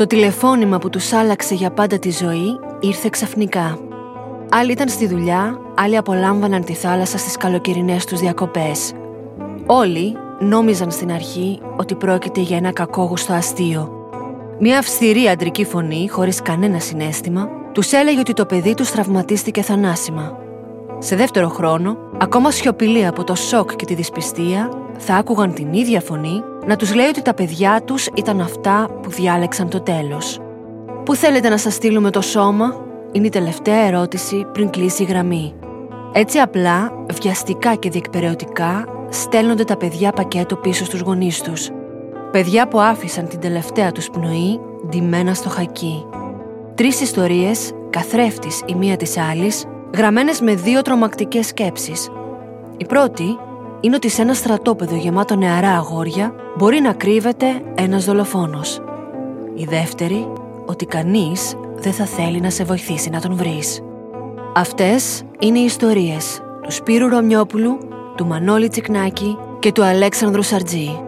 Το τηλεφώνημα που τους άλλαξε για πάντα τη ζωή ήρθε ξαφνικά. Άλλοι ήταν στη δουλειά, άλλοι απολάμβαναν τη θάλασσα στις καλοκαιρινές τους διακοπές. Όλοι νόμιζαν στην αρχή ότι πρόκειται για ένα κακόγουστο αστείο. Μια αυστηρή αντρική φωνή, χωρίς κανένα συνέστημα, τους έλεγε ότι το παιδί τους τραυματίστηκε θανάσιμα. Σε δεύτερο χρόνο, ακόμα σιωπηλοί από το σοκ και τη δυσπιστία, θα άκουγαν την ίδια φωνή να τους λέει ότι τα παιδιά τους ήταν αυτά που διάλεξαν το τέλος. «Πού θέλετε να σας στείλουμε το σώμα» είναι η τελευταία ερώτηση πριν κλείσει η γραμμή. Έτσι απλά, βιαστικά και διεκπαιρεωτικά στέλνονται τα παιδιά πακέτο πίσω στους γονείς τους. Παιδιά που άφησαν την τελευταία τους πνοή ντυμένα στο χακί. Τρεις ιστορίες, καθρέφτης η μία της άλλης, γραμμένες με δύο τρομακτικές σκέψεις. Η πρώτη είναι ότι σε ένα στρατόπεδο γεμάτο νεαρά αγόρια μπορεί να κρύβεται ένας δολοφόνος. Η δεύτερη, ότι κανείς δεν θα θέλει να σε βοηθήσει να τον βρεις. Αυτές είναι οι ιστορίες του Σπύρου Ρωμιόπουλου, του Μανώλη Τσικνάκη και του Αλέξανδρου Σαρτζή.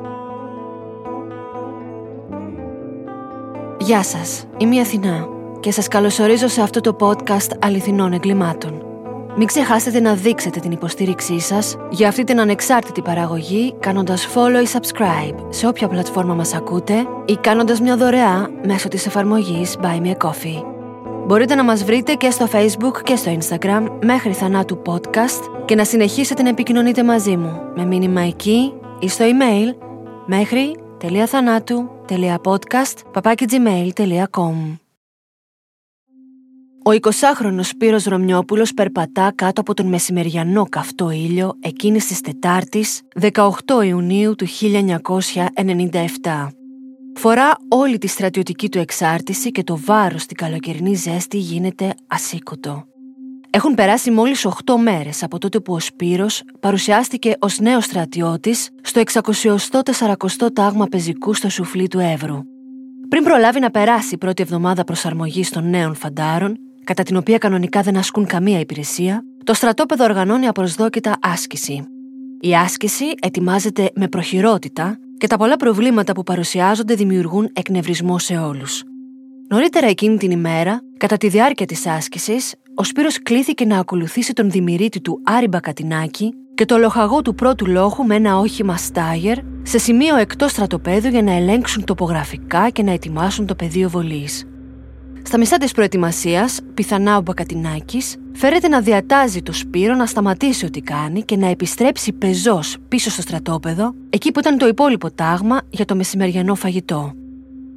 Γεια σας, είμαι η Αθηνά και σας καλωσορίζω σε αυτό το podcast αληθινών εγκλημάτων. Μην ξεχάσετε να δείξετε την υποστήριξή σας για αυτή την ανεξάρτητη παραγωγή κάνοντας follow ή subscribe σε όποια πλατφόρμα μας ακούτε ή κάνοντας μια δωρεά μέσω της εφαρμογής Buy Me a Coffee. Μπορείτε να μας βρείτε και στο Facebook και στο Instagram μέχρι θανάτου podcast και να συνεχίσετε να επικοινωνείτε μαζί μου με μήνυμα εκεί ή στο email μέχρι .podcast.gmail.com ο 20χρονος Σπύρος Ρωμιόπουλος περπατά κάτω από τον μεσημεριανό καυτό ήλιο εκείνης της Τετάρτης 18 Ιουνίου του 1997. Φορά όλη τη στρατιωτική του εξάρτηση και το βάρος στην καλοκαιρινή ζέστη γίνεται ασήκωτο. Έχουν περάσει μόλις 8 μέρες από τότε που ο Σπύρος παρουσιάστηκε ως νέος στρατιώτης στο 640 τάγμα πεζικού στο σουφλί του Εύρου. Πριν προλάβει να περάσει η πρώτη εβδομάδα προσαρμογής των νέων φαντάρων, κατά την οποία κανονικά δεν ασκούν καμία υπηρεσία, το στρατόπεδο οργανώνει απροσδόκητα άσκηση. Η άσκηση ετοιμάζεται με προχειρότητα και τα πολλά προβλήματα που παρουσιάζονται δημιουργούν εκνευρισμό σε όλους. Νωρίτερα εκείνη την ημέρα, κατά τη διάρκεια της άσκησης, ο Σπύρος κλήθηκε να ακολουθήσει τον δημηρίτη του Άρη Μπακατινάκη και το λοχαγό του πρώτου λόχου με ένα όχημα Στάγερ σε σημείο εκτός στρατοπέδου για να ελέγξουν τοπογραφικά και να ετοιμάσουν το πεδίο βολής. Στα μισά της προετοιμασίας, πιθανά ο Μπακατινάκης φέρεται να διατάζει το Σπύρο να σταματήσει ό,τι κάνει και να επιστρέψει πεζός πίσω στο στρατόπεδο, εκεί που ήταν το υπόλοιπο τάγμα για το μεσημεριανό φαγητό.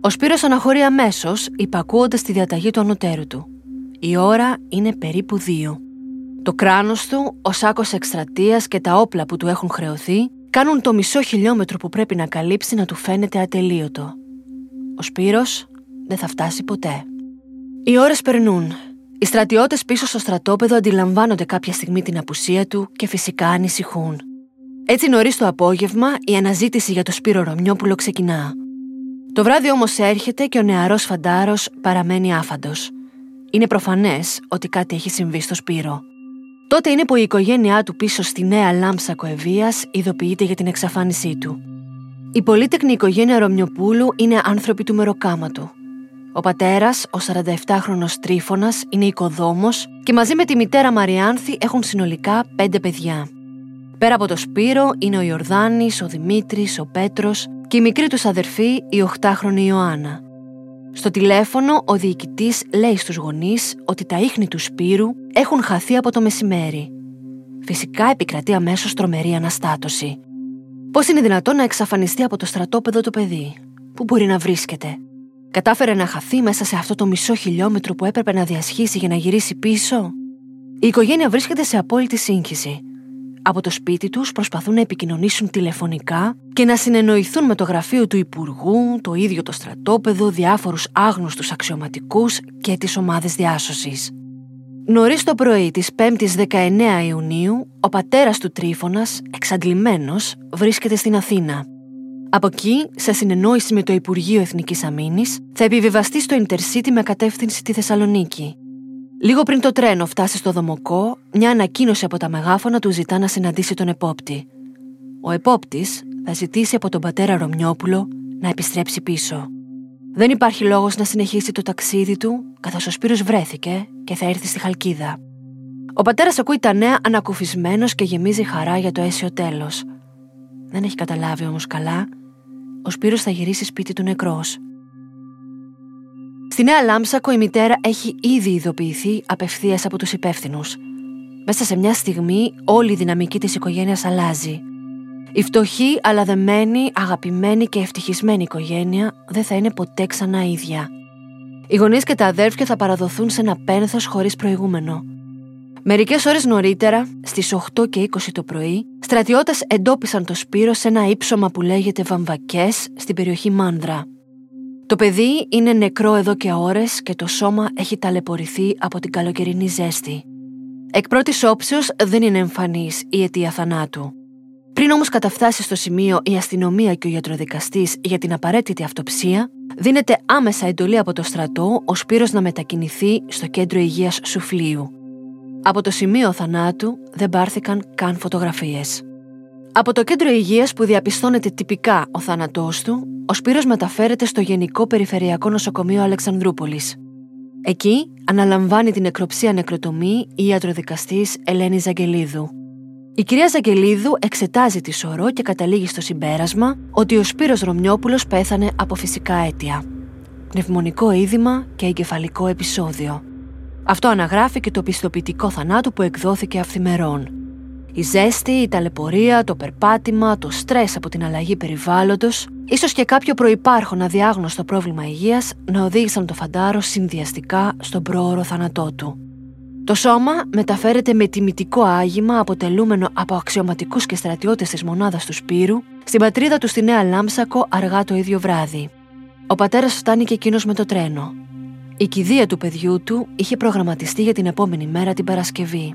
Ο Σπύρος αναχωρεί αμέσως, υπακούοντας τη διαταγή του ανωτέρου του. Η ώρα είναι περίπου δύο. Το κράνος του, ο σάκος εκστρατείας και τα όπλα που του έχουν χρεωθεί κάνουν το μισό χιλιόμετρο που πρέπει να καλύψει να του φαίνεται ατελείωτο. Ο Σπύρος δεν θα φτάσει ποτέ. Οι ώρες περνούν. Οι στρατιώτες πίσω στο στρατόπεδο αντιλαμβάνονται κάποια στιγμή την απουσία του και φυσικά ανησυχούν. Έτσι νωρίς το απόγευμα η αναζήτηση για το Σπύρο Ρωμιόπουλο ξεκινά. Το βράδυ όμως έρχεται και ο νεαρός φαντάρος παραμένει άφαντος. Είναι προφανές ότι κάτι έχει συμβεί στο Σπύρο. Τότε είναι που η οικογένειά του πίσω στη νέα λάμψα Κοεβίας ειδοποιείται για την εξαφάνισή του. Η πολύτεκνη οικογένεια Ρωμιοπούλου είναι άνθρωποι του μεροκάματου. Ο πατέρας, ο 47χρονο Τρίφωνας, είναι οικοδόμος και μαζί με τη μητέρα Μαριάνθη έχουν συνολικά πέντε παιδιά. Πέρα από το Σπύρο είναι ο Ιορδάνης, ο Δημήτρης, ο Πέτρος και η μικρή τους αδερφή, η 8χρονη Ιωάννα. Στο τηλέφωνο, ο διοικητής λέει στους γονείς ότι τα ίχνη του Σπύρου έχουν χαθεί από το μεσημέρι. Φυσικά επικρατεί αμέσως τρομερή αναστάτωση. Πώς είναι δυνατόν να εξαφανιστεί από το στρατόπεδο το παιδί, Πού μπορεί να βρίσκεται, Κατάφερε να χαθεί μέσα σε αυτό το μισό χιλιόμετρο που έπρεπε να διασχίσει για να γυρίσει πίσω; Η οικογένεια βρίσκεται σε απόλυτη σύγχυση. Από το σπίτι τους προσπαθούν να επικοινωνήσουν τηλεφωνικά και να συνεννοηθούν με το γραφείο του Υπουργού, το ίδιο το στρατόπεδο, διάφορους άγνωστους αξιωματικούς και τις ομάδες διάσωσης. Νωρίς το πρωί της 5ης 19 Ιουνίου, ο πατέρας του Τρίφωνας, εξαντλημένος, βρίσκεται στην Αθήνα. Από εκεί, σε συνεννόηση με το Υπουργείο Εθνικής Αμήνης, θα επιβιβαστεί στο Intercity με κατεύθυνση τη Θεσσαλονίκη. Λίγο πριν το τρένο φτάσει στο Δομοκό, μια ανακοίνωση από τα μεγάφωνα του ζητά να συναντήσει τον επόπτη. Ο επόπτης θα ζητήσει από τον πατέρα Ρωμιόπουλο να επιστρέψει πίσω. Δεν υπάρχει λόγος να συνεχίσει το ταξίδι του, καθώς ο Σπύρος βρέθηκε και θα έρθει στη Χαλκίδα. Ο πατέρας ακούει τα νέα ανακουφισμένος και γεμίζει χαρά για το αίσιο τέλος. Δεν έχει καταλάβει όμως καλά, ο Σπύρος θα γυρίσει σπίτι του νεκρός. Στη Νέα Λάμψακο η μητέρα έχει ήδη ειδοποιηθεί απευθείας από τους υπεύθυνους. Μέσα σε μια στιγμή όλη η δυναμική της οικογένειας αλλάζει. Η φτωχή, αλλά δεμένη, αγαπημένη και ευτυχισμένη οικογένεια δεν θα είναι ποτέ ξανά ίδια. Οι γονείς και τα αδέρφια θα παραδοθούν σε ένα πένθος χωρίς προηγούμενο. Μερικές ώρες νωρίτερα, στις 8 και 20 το πρωί, στρατιώτες εντόπισαν το Σπύρο σε ένα ύψωμα που λέγεται Βαμβακές στην περιοχή Μάνδρα. Το παιδί είναι νεκρό εδώ και ώρες και το σώμα έχει ταλαιπωρηθεί από την καλοκαιρινή ζέστη. Εκ πρώτης όψεως δεν είναι εμφανής η αιτία θανάτου. Πριν όμως καταφτάσει στο σημείο η αστυνομία και ο γιατροδικαστής για την απαραίτητη αυτοψία, δίνεται άμεσα εντολή από το στρατό ο Σπύρος να μετακινηθεί στο κέντρο υγείας Σουφλίου. Από το σημείο θανάτου δεν πάρθηκαν καν φωτογραφίες. Από το κέντρο υγείας που διαπιστώνεται τυπικά ο θάνατός του, ο Σπύρος μεταφέρεται στο Γενικό Περιφερειακό Νοσοκομείο Αλεξανδρούπολης. Εκεί αναλαμβάνει την νεκροψία νεκροτομή η ιατροδικαστής Ελένη Ζαγγελίδου. Η κυρία Ζαγγελίδου εξετάζει τη σωρό και καταλήγει στο συμπέρασμα ότι ο Σπύρος Ρωμιόπουλος πέθανε από φυσικά αίτια. Πνευμονικό είδημα και εγκεφαλικό επεισόδιο. Αυτό αναγράφει και το πιστοποιητικό θανάτου που εκδόθηκε αυθημερών. Η ζέστη, η ταλαιπωρία, το περπάτημα, το στρες από την αλλαγή περιβάλλοντος, ίσως και κάποιο προϋπάρχον αδιάγνωστο πρόβλημα υγείας να οδήγησαν το φαντάρο συνδυαστικά στον πρόωρο θάνατό του. Το σώμα μεταφέρεται με τιμητικό άγημα αποτελούμενο από αξιωματικούς και στρατιώτες της μονάδας του Σπύρου στην πατρίδα του στη Νέα Λάμψακο αργά το ίδιο βράδυ. Ο πατέρας φτάνει και εκείνος με το τρένο. Η κηδεία του παιδιού του είχε προγραμματιστεί για την επόμενη μέρα την Παρασκευή.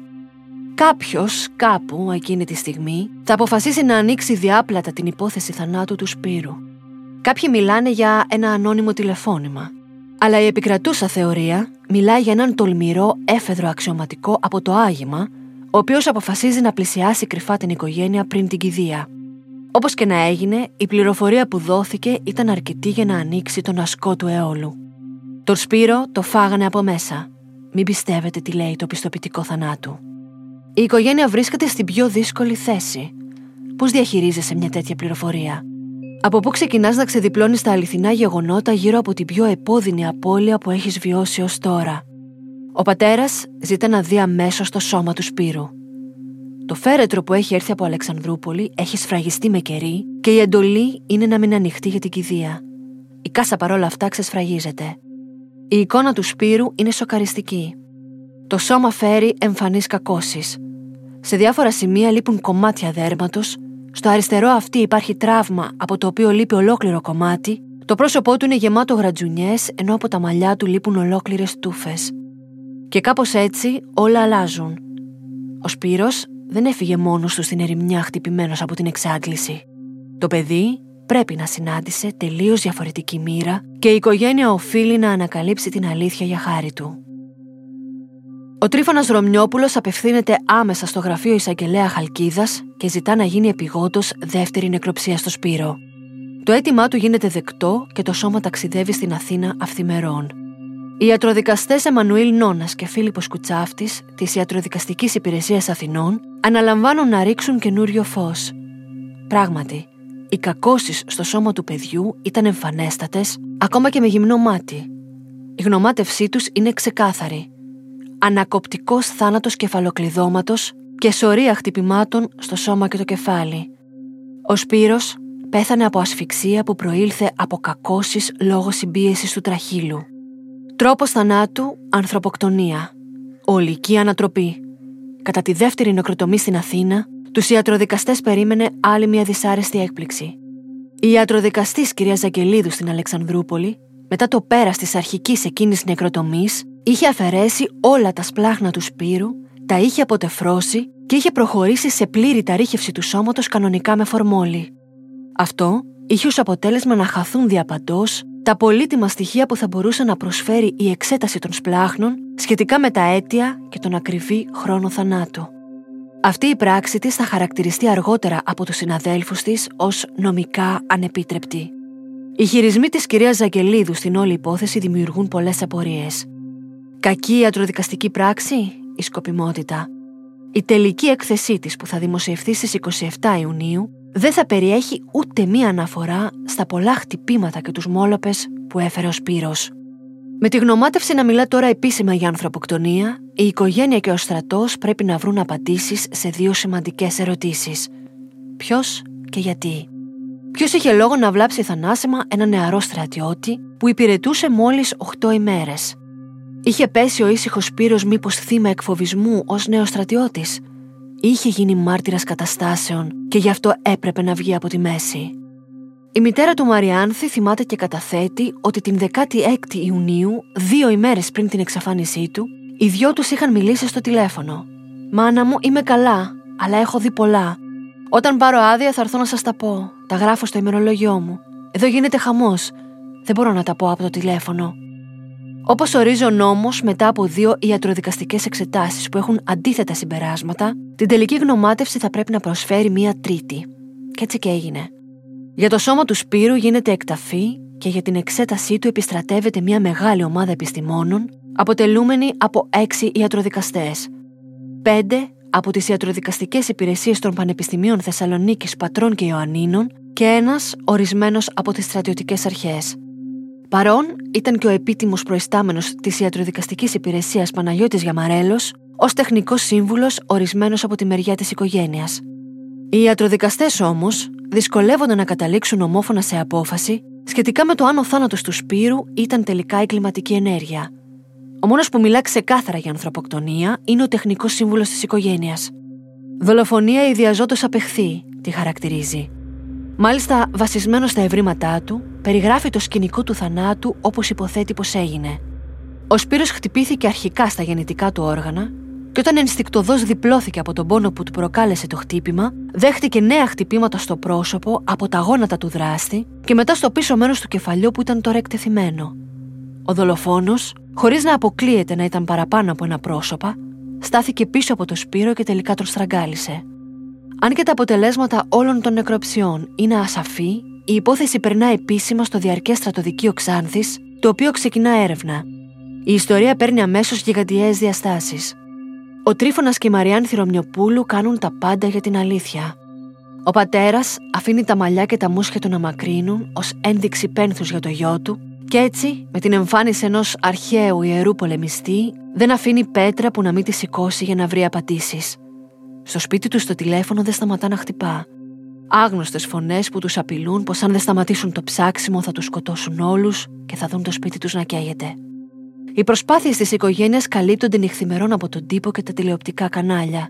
Κάποιος, κάπου εκείνη τη στιγμή, θα αποφασίσει να ανοίξει διάπλατα την υπόθεση θανάτου του Σπύρου. Κάποιοι μιλάνε για ένα ανώνυμο τηλεφώνημα. Αλλά η επικρατούσα θεωρία μιλάει για έναν τολμηρό έφεδρο αξιωματικό από το άγημα, ο οποίος αποφασίζει να πλησιάσει κρυφά την οικογένεια πριν την κηδεία. Όπως και να έγινε, η πληροφορία που δόθηκε ήταν αρκετή για να ανοίξει τον ασκό του αιώλου. Τον Σπύρο το φάγανε από μέσα. Μην πιστεύετε τι λέει το πιστοποιητικό θανάτου. Η οικογένεια βρίσκεται στην πιο δύσκολη θέση. Πώς διαχειρίζεσαι μια τέτοια πληροφορία; Από πού ξεκινάς να ξεδιπλώνεις τα αληθινά γεγονότα γύρω από την πιο επώδυνη απώλεια που έχεις βιώσει ως τώρα; Ο πατέρας ζητά να δει αμέσως το σώμα του Σπύρου. Το φέρετρο που έχει έρθει από Αλεξανδρούπολη έχει σφραγιστεί με κερί και η εντολή είναι να μην ανοιχτεί για την κηδεία. Η κάσα παρόλα αυτά ξεσφραγίζεται. Η εικόνα του Σπύρου είναι σοκαριστική. Το σώμα φέρει εμφανείς κακώσεις. Σε διάφορα σημεία λείπουν κομμάτια δέρματος στο αριστερό αυτή υπάρχει τραύμα από το οποίο λείπει ολόκληρο κομμάτι, το πρόσωπό του είναι γεμάτο γρατζουνιές, ενώ από τα μαλλιά του λείπουν ολόκληρες τούφες. Και κάπως έτσι όλα αλλάζουν. Ο Σπύρος δεν έφυγε μόνος του στην ερημιά χτυπημένος από την εξάντληση. Το παιδί πρέπει να συνάντησε τελείως διαφορετική μοίρα και η οικογένεια οφείλει να ανακαλύψει την αλήθεια για χάρη του. Ο Τρίφωνας Ρωμιόπουλος απευθύνεται άμεσα στο γραφείο εισαγγελέα Χαλκίδας και ζητά να γίνει επιγόντως δεύτερη νεκροψία στο Σπύρο. Το αίτημά του γίνεται δεκτό και το σώμα ταξιδεύει στην Αθήνα αυθημερών. Οι ιατροδικαστές Εμμανουήλ Νόνας και Φίλιππος Κουτσάφτης της Ιατροδικαστικής Υπηρεσίας Αθηνών αναλαμβάνουν να ρίξουν καινούριο φως. Πράγματι, οι κακώσεις στο σώμα του παιδιού ήταν εμφανέστατες ακόμα και με γυμνό μάτι. Η γνωμάτευσή τους είναι ξεκάθαρη ανακοπτικός θάνατος κεφαλοκλειδώματος και σωρία χτυπημάτων στο σώμα και το κεφάλι. Ο Σπύρος πέθανε από ασφυξία που προήλθε από κακώσεις λόγω συμπίεσης του τραχύλου. Τρόπος θανάτου, ανθρωποκτονία. Ολική ανατροπή. Κατά τη δεύτερη νεκροτομή στην Αθήνα, τους ιατροδικαστές περίμενε άλλη μια δυσάρεστη έκπληξη. Η ιατροδικαστής κυρία Ζαγγελίδου στην Αλεξανδρούπολη, μετά το πέρας της αρχικής εκείνης νεκροτομής, Είχε αφαιρέσει όλα τα σπλάχνα του Σπύρου, τα είχε αποτεφρώσει και είχε προχωρήσει σε πλήρη ταρίχευση του σώματος κανονικά με φορμόλι. Αυτό είχε ως αποτέλεσμα να χαθούν διαπαντός τα πολύτιμα στοιχεία που θα μπορούσε να προσφέρει η εξέταση των σπλάχνων σχετικά με τα αίτια και τον ακριβή χρόνο θανάτου. Αυτή η πράξη της θα χαρακτηριστεί αργότερα από τους συναδέλφους της ως νομικά ανεπίτρεπτη. Οι χειρισμοί της κυρίας Ζαγγελίδου στην όλη υπόθεση δημιουργούν πολλές απορίες. Κακή ιατροδικαστική πράξη, η σκοπιμότητα. Η τελική έκθεσή της που θα δημοσιευθεί στις 27 Ιουνίου δεν θα περιέχει ούτε μία αναφορά στα πολλά χτυπήματα και τους μόλοπες που έφερε ο Σπύρος. Με τη γνωμάτευση να μιλά τώρα επίσημα για ανθρωποκτονία, η οικογένεια και ο στρατός πρέπει να βρουν απαντήσεις σε δύο σημαντικές ερωτήσεις. Ποιος και γιατί. Ποιος είχε λόγο να βλάψει θανάσιμα ένα νεαρό στρατιώτη που υπηρετούσε μόλις 8 ημέρες; Είχε πέσει ο ήσυχος Σπύρος μήπως θύμα εκφοβισμού ως νέος στρατιώτης; Είχε γίνει μάρτυρας καταστάσεων και γι' αυτό έπρεπε να βγει από τη μέση; Η μητέρα του Μαριάνθη θυμάται και καταθέτει ότι την 16η Ιουνίου, δύο ημέρες πριν την εξαφάνισή του, οι δυο τους είχαν μιλήσει στο τηλέφωνο. «Μάνα μου, είμαι καλά, αλλά έχω δει πολλά. Όταν πάρω άδεια θα έρθω να σας τα πω. Τα γράφω στο ημερολόγιό μου. Εδώ γίνεται χαμός. Δεν μπορώ να τα πω από το τηλέφωνο. Όπως ορίζει ο νόμος, μετά από δύο ιατροδικαστικές εξετάσεις που έχουν αντίθετα συμπεράσματα, την τελική γνωμάτευση θα πρέπει να προσφέρει μία τρίτη. Και έτσι και έγινε. Για το σώμα του Σπύρου γίνεται εκταφή και για την εξέτασή του επιστρατεύεται μια μεγάλη ομάδα επιστημόνων, αποτελούμενη από έξι ιατροδικαστές. Πέντε από τις ιατροδικαστικές υπηρεσίες των Πανεπιστημίων Θεσσαλονίκης, Πατρών και Ιωαννίνων και ένας ορισμένος από τις στρατιωτικές αρχές. Παρόν ήταν και ο επίτιμος προϊστάμενος της ιατροδικαστικής υπηρεσίας Παναγιώτης Γιαμαρέλος, ως τεχνικός σύμβουλος ορισμένος από τη μεριά της οικογένειας. Οι ιατροδικαστές όμως δυσκολεύονταν να καταλήξουν ομόφωνα σε απόφαση σχετικά με το αν ο θάνατος του Σπύρου ήταν τελικά η κλιματική ενέργεια. Ο μόνος που μιλά ξεκάθαρα για ανθρωποκτονία είναι ο τεχνικός σύμβουλος της οικογένειας. Δολοφονία ιδιαζόντω απεχθή, τη χαρακτηρίζει. Μάλιστα, βασισμένος στα ευρήματά του, περιγράφει το σκηνικό του θανάτου όπως υποθέτει πως έγινε. Ο Σπύρος χτυπήθηκε αρχικά στα γεννητικά του όργανα και όταν ενστικτοδός διπλώθηκε από τον πόνο που του προκάλεσε το χτύπημα, δέχτηκε νέα χτυπήματα στο πρόσωπο από τα γόνατα του δράστη και μετά στο πίσω μέρος του κεφαλιού που ήταν τώρα εκτεθειμένο. Ο δολοφόνος, χωρίς να αποκλείεται να ήταν παραπάνω από ένα πρόσωπα, στάθηκε πίσω από το Σπύρο και τελικά τον στραγγάλισε. Αν και τα αποτελέσματα όλων των νεκροψιών είναι ασαφή, η υπόθεση περνά επίσημα στο διαρκέ στρατοδικείο Ξάνθης, το οποίο ξεκινά έρευνα. Η ιστορία παίρνει αμέσως γιγαντιαίες διαστάσεις. Ο Τρίφωνας και η Μαριάν Θηρομιοπούλου κάνουν τα πάντα για την αλήθεια. Ο πατέρας αφήνει τα μαλλιά και τα μουσια του να μακρύνουν ως ένδειξη πένθους για το γιο του, και έτσι, με την εμφάνιση ενός αρχαίου ιερού πολεμιστή, δεν αφήνει πέτρα που να μην τη σηκώσει για να βρει απαντήσεις. Στο σπίτι του στο τηλέφωνο δεν σταματά να χτυπά. Άγνωστες φωνές που τους απειλούν πως αν δεν σταματήσουν το ψάξιμο θα τους σκοτώσουν όλους και θα δουν το σπίτι τους να καίγεται. Οι προσπάθειες της οικογένειας καλύπτονται νυχθημερών από τον τύπο και τα τηλεοπτικά κανάλια.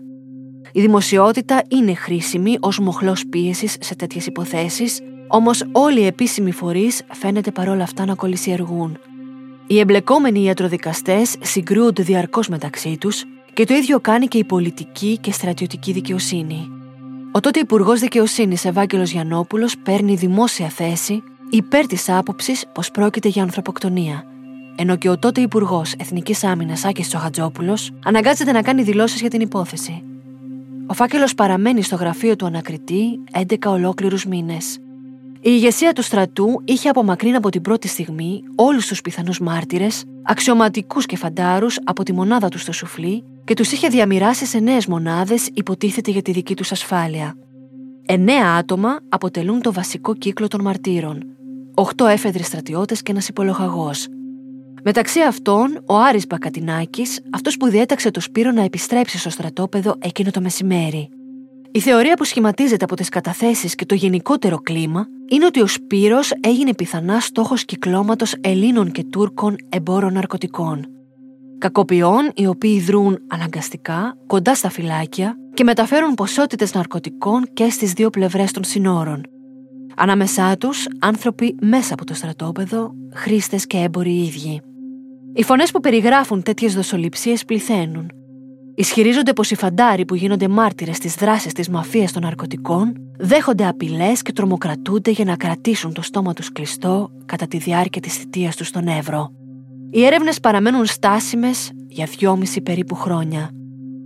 Η δημοσιότητα είναι χρήσιμη ως μοχλός πίεσης σε τέτοιες υποθέσεις, όμως όλοι οι επίσημοι φορείς φαίνεται παρόλα αυτά να κολλησιεργούν. Οι εμπλεκόμενοι ιατροδικαστές συγκρούονται διαρκώς μεταξύ τους και το ίδιο κάνει και η πολιτική και στρατιωτική δικαιοσύνη. Ο τότε Υπουργός Δικαιοσύνης Ευάγγελος Γιανόπουλο παίρνει δημόσια θέση υπέρ της άποψης πως πρόκειται για ανθρωποκτονία, ενώ και ο τότε Υπουργός Εθνικής Άμυνας Άκης Τσοχατζόπουλος αναγκάζεται να κάνει δηλώσεις για την υπόθεση. Ο φάκελος παραμένει στο γραφείο του ανακριτή 11 ολόκληρους μήνες. Η ηγεσία του στρατού είχε απομακρύνει από την πρώτη στιγμή όλους τους πιθανούς μάρτυρες, αξιωματικούς και φαντάρους από τη μονάδα τους στο σουφλί και τους είχε διαμοιράσει σε νέες μονάδες, υποτίθεται για τη δική τους ασφάλεια. Εννέα άτομα αποτελούν το βασικό κύκλο των μαρτύρων. Οχτώ έφεδροι στρατιώτες και ένας υπολογαγός. Μεταξύ αυτών, ο Άρης Μπακατινάκης, αυτός που διέταξε το Σπύρο να επιστρέψει στο στρατόπεδο εκείνο το μεσημέρι. Η θεωρία που σχηματίζεται από τις καταθέσεις και το γενικότερο κλίμα είναι ότι ο Σπύρος έγινε πιθανά στόχος κυκλώματος Ελλήνων και Τούρκων εμπόρων ναρκωτικών. Κακοποιών οι οποίοι δρούν αναγκαστικά κοντά στα φυλάκια και μεταφέρουν ποσότητες ναρκωτικών και στις δύο πλευρές των συνόρων. Ανάμεσά τους άνθρωποι μέσα από το στρατόπεδο, χρήστες και έμποροι ίδιοι. Οι φωνές που περιγράφουν τέτοιες δοσοληψίες πληθαίνουν. Ισχυρίζονται πως οι φαντάροι που γίνονται μάρτυρες στις δράσεις της μαφίας των ναρκωτικών δέχονται απειλές και τρομοκρατούνται για να κρατήσουν το στόμα τους κλειστό κατά τη διάρκεια της θητείας τους στον Εύρο. Οι έρευνες παραμένουν στάσιμες για δυόμιση περίπου χρόνια.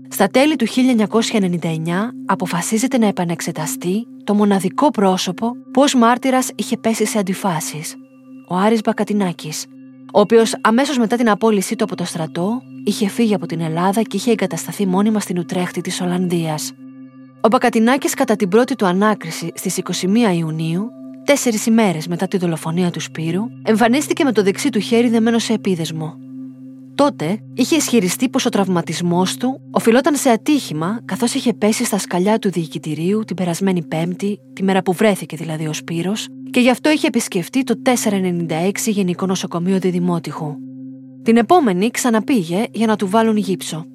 Στα τέλη του 1999 αποφασίζεται να επανεξεταστεί το μοναδικό πρόσωπο που ως μάρτυρας είχε πέσει σε αντιφάσεις, ο Άρης Μπακατινάκης, ο οποίος αμέσως μετά την απόλυσή του από το στρατό είχε φύγει από την Ελλάδα και είχε εγκατασταθεί μόνιμα στην Ουτρέχτη της Ολλανδίας. Ο Μπακατινάκης κατά την πρώτη του ανάκριση στις 21 Ιουνίου, τέσσερις ημέρες μετά τη δολοφονία του Σπύρου, εμφανίστηκε με το δεξί του χέρι δεμένο σε επίδεσμο. Τότε είχε ισχυριστεί πως ο τραυματισμός του οφειλόταν σε ατύχημα καθώς είχε πέσει στα σκαλιά του διοικητηρίου την περασμένη Πέμπτη, τη μέρα που βρέθηκε δηλαδή ο Σπύρος, και γι' αυτό είχε επισκεφτεί το 496 Γενικό Νοσοκομείο Διδημότυχου. Την επόμενη ξαναπήγε για να του βάλουν γύψο.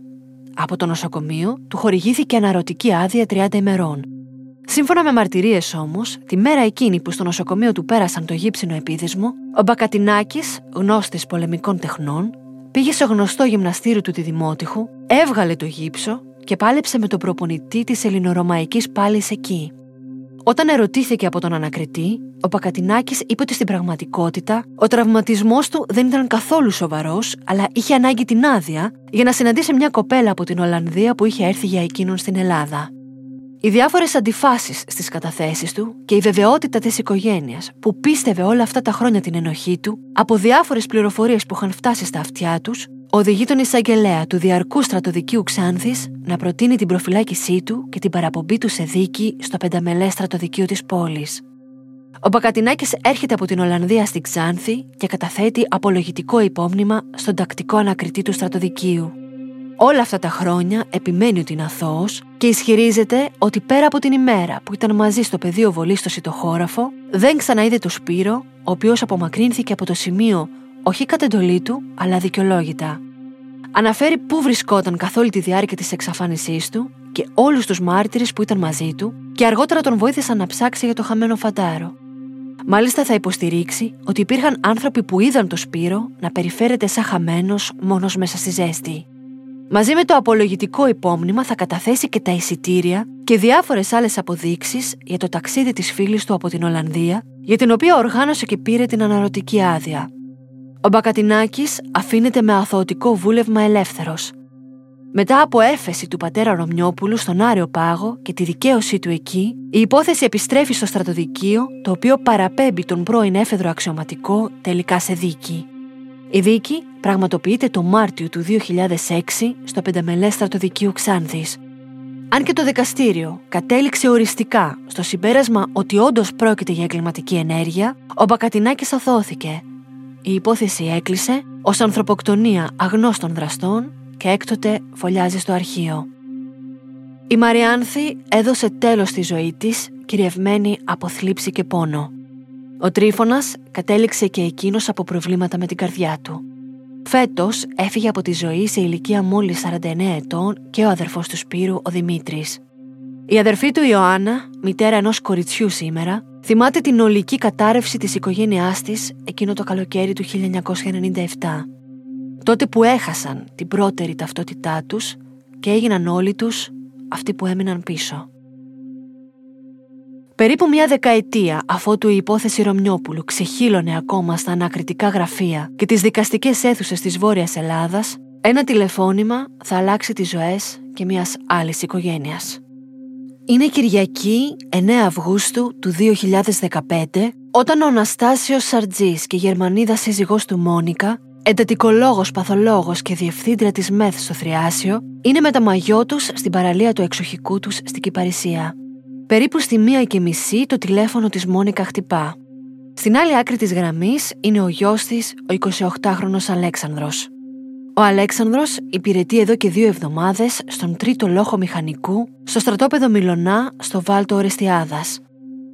Από το νοσοκομείο του χορηγήθηκε αναρωτική άδεια 30 ημερών. Σύμφωνα με μαρτυρίες όμως, τη μέρα εκείνη που στο νοσοκομείο του πέρασαν το γύψινο επίδεσμο, ο Μπακατινάκης, γνώστης πολεμικών τεχνών, πήγε στο γνωστό γυμναστήριο του Δημότυχου, έβγαλε το γύψο και πάλεψε με τον προπονητή της Ελληνορωμαϊκής πάλι εκεί. Όταν ερωτήθηκε από τον ανακριτή, ο Πακατινάκης είπε ότι στην πραγματικότητα ο τραυματισμός του δεν ήταν καθόλου σοβαρός, αλλά είχε ανάγκη την άδεια για να συναντήσει μια κοπέλα από την Ολλανδία που είχε έρθει για εκείνον στην Ελλάδα. Οι διάφορες αντιφάσεις στις καταθέσεις του και η βεβαιότητα της οικογένειας που πίστευε όλα αυτά τα χρόνια την ενοχή του από διάφορες πληροφορίες που είχαν φτάσει στα αυτιά τους, οδηγεί τον εισαγγελέα του Διαρκού Στρατοδικείου Ξάνθης να προτείνει την προφυλάκησή του και την παραπομπή του σε δίκη στο πενταμελέ στρατοδικείο της πόλης. Ο Μπακατινάκης έρχεται από την Ολλανδία στην Ξάνθη και καταθέτει απολογητικό υπόμνημα στον τακτικό ανακριτή του στρατοδικείου. Όλα αυτά τα χρόνια επιμένει ότι είναι αθώος και ισχυρίζεται ότι πέρα από την ημέρα που ήταν μαζί στο πεδίο βολής στο Σιτοχώραφο, δεν ξαναείδε το Σπύρο, ο οποίος απομακρύνθηκε από το σημείο όχι κατ' εντολή του, αλλά δικαιολόγητα. Αναφέρει πού βρισκόταν καθ' όλη τη διάρκεια της εξαφάνισής του και όλους τους μάρτυρες που ήταν μαζί του και αργότερα τον βοήθησαν να ψάξει για το χαμένο φαντάρο. Μάλιστα θα υποστηρίξει ότι υπήρχαν άνθρωποι που είδαν το Σπύρο να περιφέρεται σαν χαμένος μόνος μέσα στη ζέστη. Μαζί με το απολογητικό υπόμνημα θα καταθέσει και τα εισιτήρια και διάφορες άλλες αποδείξεις για το ταξίδι της φίλης του από την Ολλανδία, για την οποία οργάνωσε και πήρε την αναρωτική άδεια. Ο Μπακατινάκης αφήνεται με αθωωτικό βούλευμα ελεύθερος. Μετά από έφεση του πατέρα Ρωμιόπουλου στον Άρεο Πάγο και τη δικαίωσή του εκεί, η υπόθεση επιστρέφει στο στρατοδικείο, το οποίο παραπέμπει τον πρώην έφεδρο αξιωματικό τελικά σε δίκη. Η δίκη πραγματοποιείται το Μάρτιο του 2006 στο πενταμελέ στρατοδικείο Ξάνθης. Αν και το δικαστήριο κατέληξε οριστικά στο συμπέρασμα ότι όντως πρόκειται για εγκληματική ενέργεια, ο Μπακατινάκης αθώθηκε. Η υπόθεση έκλεισε ως ανθρωποκτονία αγνώστων δραστών και έκτοτε φωλιάζει στο αρχείο. Η Μαριάνθη έδωσε τέλος στη ζωή της, κυριευμένη από θλίψη και πόνο. Ο Τρίφωνας κατέληξε και εκείνος από προβλήματα με την καρδιά του. Φέτος έφυγε από τη ζωή σε ηλικία μόλις 49 ετών και ο αδερφός του Σπύρου, ο Δημήτρης. Η αδερφή του Ιωάννα, μητέρα ενός κοριτσιού σήμερα, θυμάται την ολική κατάρρευση της οικογένειάς της εκείνο το καλοκαίρι του 1997. Τότε που έχασαν την πρώτερη ταυτότητά τους και έγιναν όλοι τους αυτοί που έμειναν πίσω. Περίπου μια δεκαετία αφότου η υπόθεση Ρωμιόπουλου ξεχύλωνε ακόμα στα ανακριτικά γραφεία και τις δικαστικές αίθουσες της Βόρειας Ελλάδας, ένα τηλεφώνημα θα αλλάξει τις ζωές και μιας άλλης οικογένειας. Είναι Κυριακή 9 Αυγούστου του 2015 όταν ο Αναστάσιος Σαρτζής και η Γερμανίδα σύζυγός του Μόνικα, εντατικολόγος, παθολόγος και διευθύντρια της ΜΕΘ στο Θριάσιο, είναι με τα μαγιό τους στην παραλία του εξοχικού τους στην Κυπαρισία. Περίπου στη μία και μισή το τηλέφωνο της Μόνικα χτυπά. Στην άλλη άκρη της γραμμής είναι ο γιος της, ο 28χρονος Αλέξανδρος. Ο Αλέξανδρος υπηρετεί εδώ και δύο εβδομάδες στον τρίτο λόχο μηχανικού στο στρατόπεδο Μιλονά στο Βάλτο Ορεστιάδας.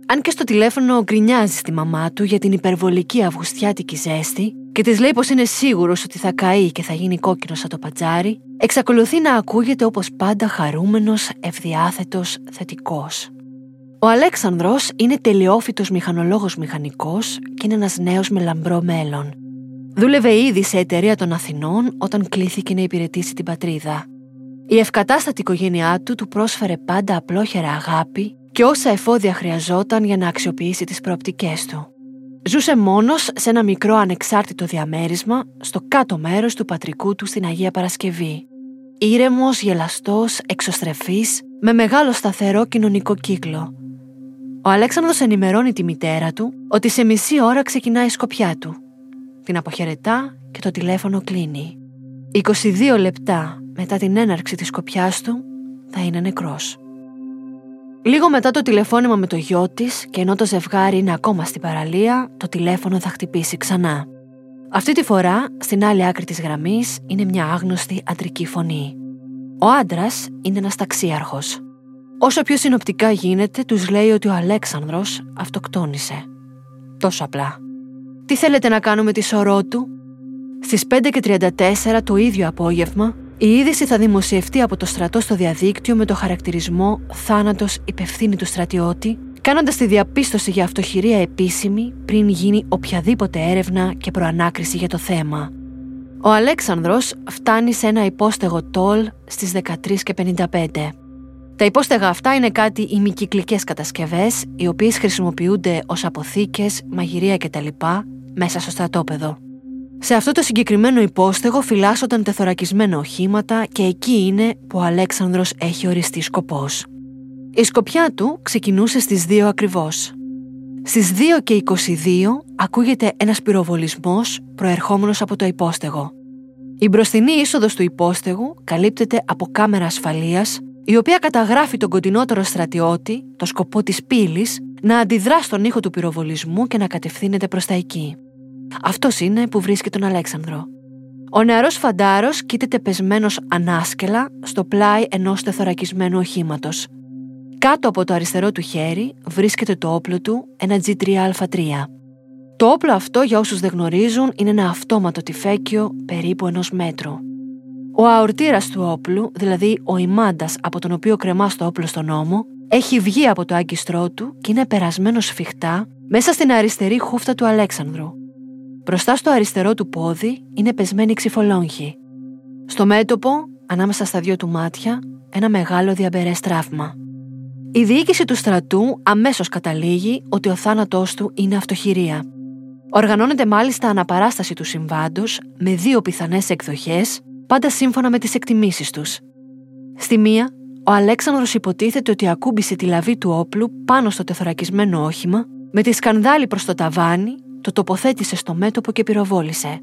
Αν και στο τηλέφωνο γκρινιάζει στη μαμά του για την υπερβολική αυγουστιάτικη ζέστη και της λέει πως είναι σίγουρος ότι θα καεί και θα γίνει κόκκινος σαν το πατζάρι, εξακολουθεί να ακούγεται όπως πάντα χαρούμενος, ευδιάθετος, θετικός. Ο Αλέξανδρος είναι τελειόφυτος μηχανολόγος μηχανικός και είναι ένας νέος με λαμπρό μέλλον. Δούλευε ήδη σε εταιρεία των Αθηνών όταν κλήθηκε να υπηρετήσει την πατρίδα. Η ευκατάστατη οικογένειά του του πρόσφερε πάντα απλόχερα αγάπη και όσα εφόδια χρειαζόταν για να αξιοποιήσει τις προοπτικές του. Ζούσε μόνος σε ένα μικρό ανεξάρτητο διαμέρισμα στο κάτω μέρος του πατρικού του στην Αγία Παρασκευή. Ήρεμος, γελαστός, εξωστρεφής, με μεγάλο σταθερό κοινωνικό κύκλο. Ο Αλέξανδρος ενημερώνει τη μητέρα του ότι σε μισή ώρα ξεκινάει η σκοπιά του. Την αποχαιρετά και το τηλέφωνο κλείνει. 22 λεπτά μετά την έναρξη της σκοπιάς του θα είναι νεκρός. Λίγο μετά το τηλεφώνημα με το γιο της και ενώ το ζευγάρι είναι ακόμα στην παραλία, το τηλέφωνο θα χτυπήσει ξανά. Αυτή τη φορά, στην άλλη άκρη της γραμμής, είναι μια άγνωστη αντρική φωνή. Ο άντρας είναι ένας ταξίαρχος. Όσο πιο συνοπτικά γίνεται, τους λέει ότι ο Αλέξανδρος αυτοκτόνησε. Τόσο απλά. Τι θέλετε να κάνουμε τη σωρό του; Στις 5.34 το ίδιο απόγευμα, η είδηση θα δημοσιευτεί από το στρατό στο διαδίκτυο με το χαρακτηρισμό «Θάνατος υπευθύνη του στρατιώτη», κάνοντας τη διαπίστωση για αυτοχειρία επίσημη πριν γίνει οποιαδήποτε έρευνα και προανάκριση για το θέμα. Ο Αλέξανδρος φτάνει σε ένα υπόστεγο τόλ στις 13.55. Τα υπόστεγα αυτά είναι κάτι ημικυκλικές κατασκευές, οι οποίες χρησιμοποιούνται ως αποθήκες, μαγειρία κτλ. μέσα στο στρατόπεδο. Σε αυτό το συγκεκριμένο υπόστεγο φυλάσσονταν τεθωρακισμένα οχήματα και εκεί είναι που ο Αλέξανδρος έχει οριστεί σκοπός. Η σκοπιά του ξεκινούσε στις 2 ακριβώς. Στις 2 και 22 ακούγεται ένας πυροβολισμός προερχόμενος από το υπόστεγο. Η μπροστινή είσοδος του υπόστεγου καλύπτεται από κάμερα ασφαλείας η οποία καταγράφει τον κοντινότερο στρατιώτη, το σκοπό της πύλης, να αντιδρά στον ήχο του πυροβολισμού και να κατευθύνεται προς τα εκεί. Αυτός είναι που βρίσκει τον Αλέξανδρο. Ο νεαρός φαντάρος κοίταται πεσμένος ανάσκελα στο πλάι ενός τεθωρακισμένου οχήματος. Κάτω από το αριστερό του χέρι βρίσκεται το όπλο του, ένα G3A3. Το όπλο αυτό, για όσους δεν γνωρίζουν, είναι ένα αυτόματο τυφέκιο περίπου ενός μέτρου. Ο αορτήρας του όπλου, δηλαδή ο ημάντας από τον οποίο κρεμά το όπλο στον ώμο, έχει βγει από το άγκιστρό του και είναι περασμένο σφιχτά μέσα στην αριστερή χούφτα του Αλέξανδρου. Μπροστά στο αριστερό του πόδι είναι πεσμένη ξυφολόγχη. Στο μέτωπο, ανάμεσα στα δυο του μάτια, ένα μεγάλο διαμπερές τραύμα. Η διοίκηση του στρατού αμέσως καταλήγει ότι ο θάνατός του είναι αυτοχειρία. Οργανώνεται μάλιστα αναπαράσταση του συμβάντος με δύο πιθανές εκδοχές, πάντα σύμφωνα με τις εκτιμήσεις τους. Στη μία, ο Αλέξανδρος υποτίθεται ότι ακούμπησε τη λαβή του όπλου πάνω στο τεθωρακισμένο όχημα, με τη σκανδάλη προς το ταβάνι το τοποθέτησε στο μέτωπο και πυροβόλησε.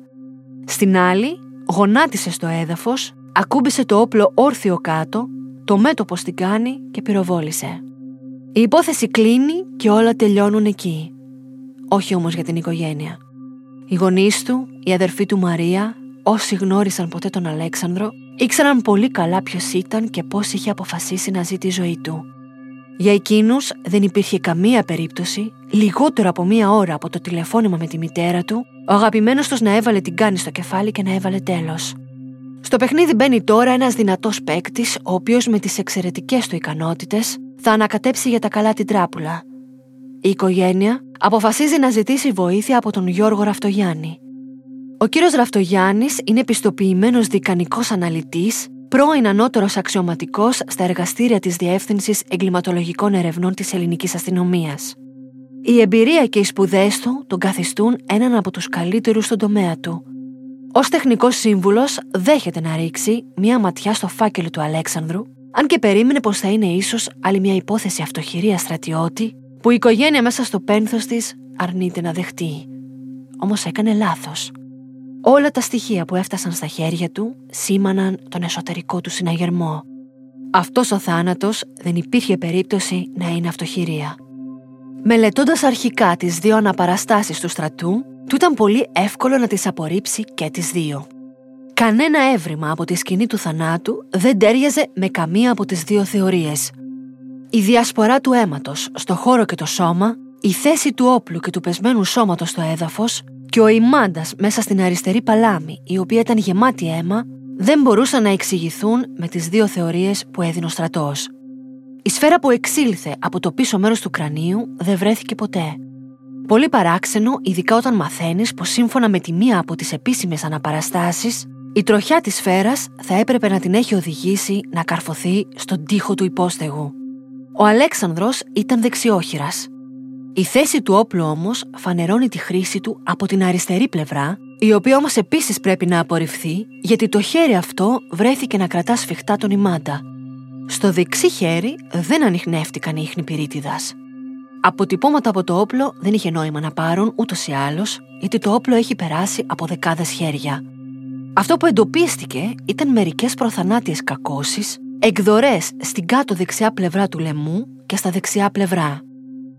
Στην άλλη, γονάτισε στο έδαφος, ακούμπησε το όπλο όρθιο κάτω, το μέτωπο στην κάνει και πυροβόλησε. Η υπόθεση κλείνει και όλα τελειώνουν εκεί. Όχι όμως για την οικογένεια. Οι γονείς του, η αδερφή του Μαρία, όσοι γνώρισαν ποτέ τον Αλέξανδρο, ήξεραν πολύ καλά ποιος ήταν και πώς είχε αποφασίσει να ζει τη ζωή του. Για εκείνους δεν υπήρχε καμία περίπτωση, λιγότερο από μία ώρα από το τηλεφώνημα με τη μητέρα του, ο αγαπημένος τους να έβαλε την κάνη στο κεφάλι και να έβαλε τέλος. Στο παιχνίδι μπαίνει τώρα ένας δυνατός παίκτης, ο οποίος με τις εξαιρετικές του ικανότητες θα ανακατέψει για τα καλά την τράπουλα. Η οικογένεια αποφασίζει να ζητήσει βοήθεια από τον Γιώργο Ραφτογιάννη. Ο κύριος Ραφτογιάννη είναι πιστοποιημένος δικανικός αναλυτής πρώην ανώτερος αξιωματικός στα εργαστήρια της Διεύθυνσης Εγκληματολογικών Ερευνών της Ελληνικής Αστυνομίας. Η εμπειρία και οι σπουδές του τον καθιστούν έναν από τους καλύτερους στον τομέα του. Ω τεχνικός σύμβουλος, δέχεται να ρίξει μία ματιά στο φάκελο του Αλέξανδρου, αν και περίμενε πως θα είναι ίσως άλλη μια υπόθεση αυτοχειρίας στρατιώτη, που η οικογένεια μέσα στο πένθος της αρνείται να δεχτεί. Όμως έκανε λάθος. Όλα τα στοιχεία που έφτασαν στα χέρια του σήμαναν τον εσωτερικό του συναγερμό. Αυτός ο θάνατος δεν υπήρχε περίπτωση να είναι αυτοχειρία. Μελετώντας αρχικά τις δύο αναπαραστάσεις του στρατού, του ήταν πολύ εύκολο να τις απορρίψει και τις δύο. Κανένα έβριμα από τη σκηνή του θανάτου δεν τέριαζε με καμία από τις δύο θεωρίες. Η διασπορά του αίματος στο χώρο και το σώμα, η θέση του όπλου και του πεσμένου σώματος στο έδαφος και ο ημάντας μέσα στην αριστερή παλάμη, η οποία ήταν γεμάτη αίμα, δεν μπορούσαν να εξηγηθούν με τις δύο θεωρίες που έδινε ο στρατός. Η σφαίρα που εξήλθε από το πίσω μέρος του κρανίου δεν βρέθηκε ποτέ. Πολύ παράξενο, ειδικά όταν μαθαίνεις πως σύμφωνα με τη μία από τις επίσημες αναπαραστάσεις, η τροχιά της σφαίρας θα έπρεπε να την έχει οδηγήσει να καρφωθεί στον τοίχο του υπόστεγου. Ο Αλέξανδρος ήταν δεξιόχειρας η θέση του όπλου όμως φανερώνει τη χρήση του από την αριστερή πλευρά, η οποία όμως επίσης πρέπει να απορριφθεί γιατί το χέρι αυτό βρέθηκε να κρατά σφιχτά τον ημάντα. Στο δεξί χέρι δεν ανοιχνεύτηκαν οι ίχνη Αποτυπώματα από το όπλο δεν είχε νόημα να πάρουν ούτως ή άλλως, γιατί το όπλο έχει περάσει από δεκάδες χέρια. Αυτό που εντοπίστηκε ήταν μερικές προθανάτιες κακώσεις, εκδορές στην κάτω δεξιά πλευρά του λαιμού και στα δεξιά πλευρά.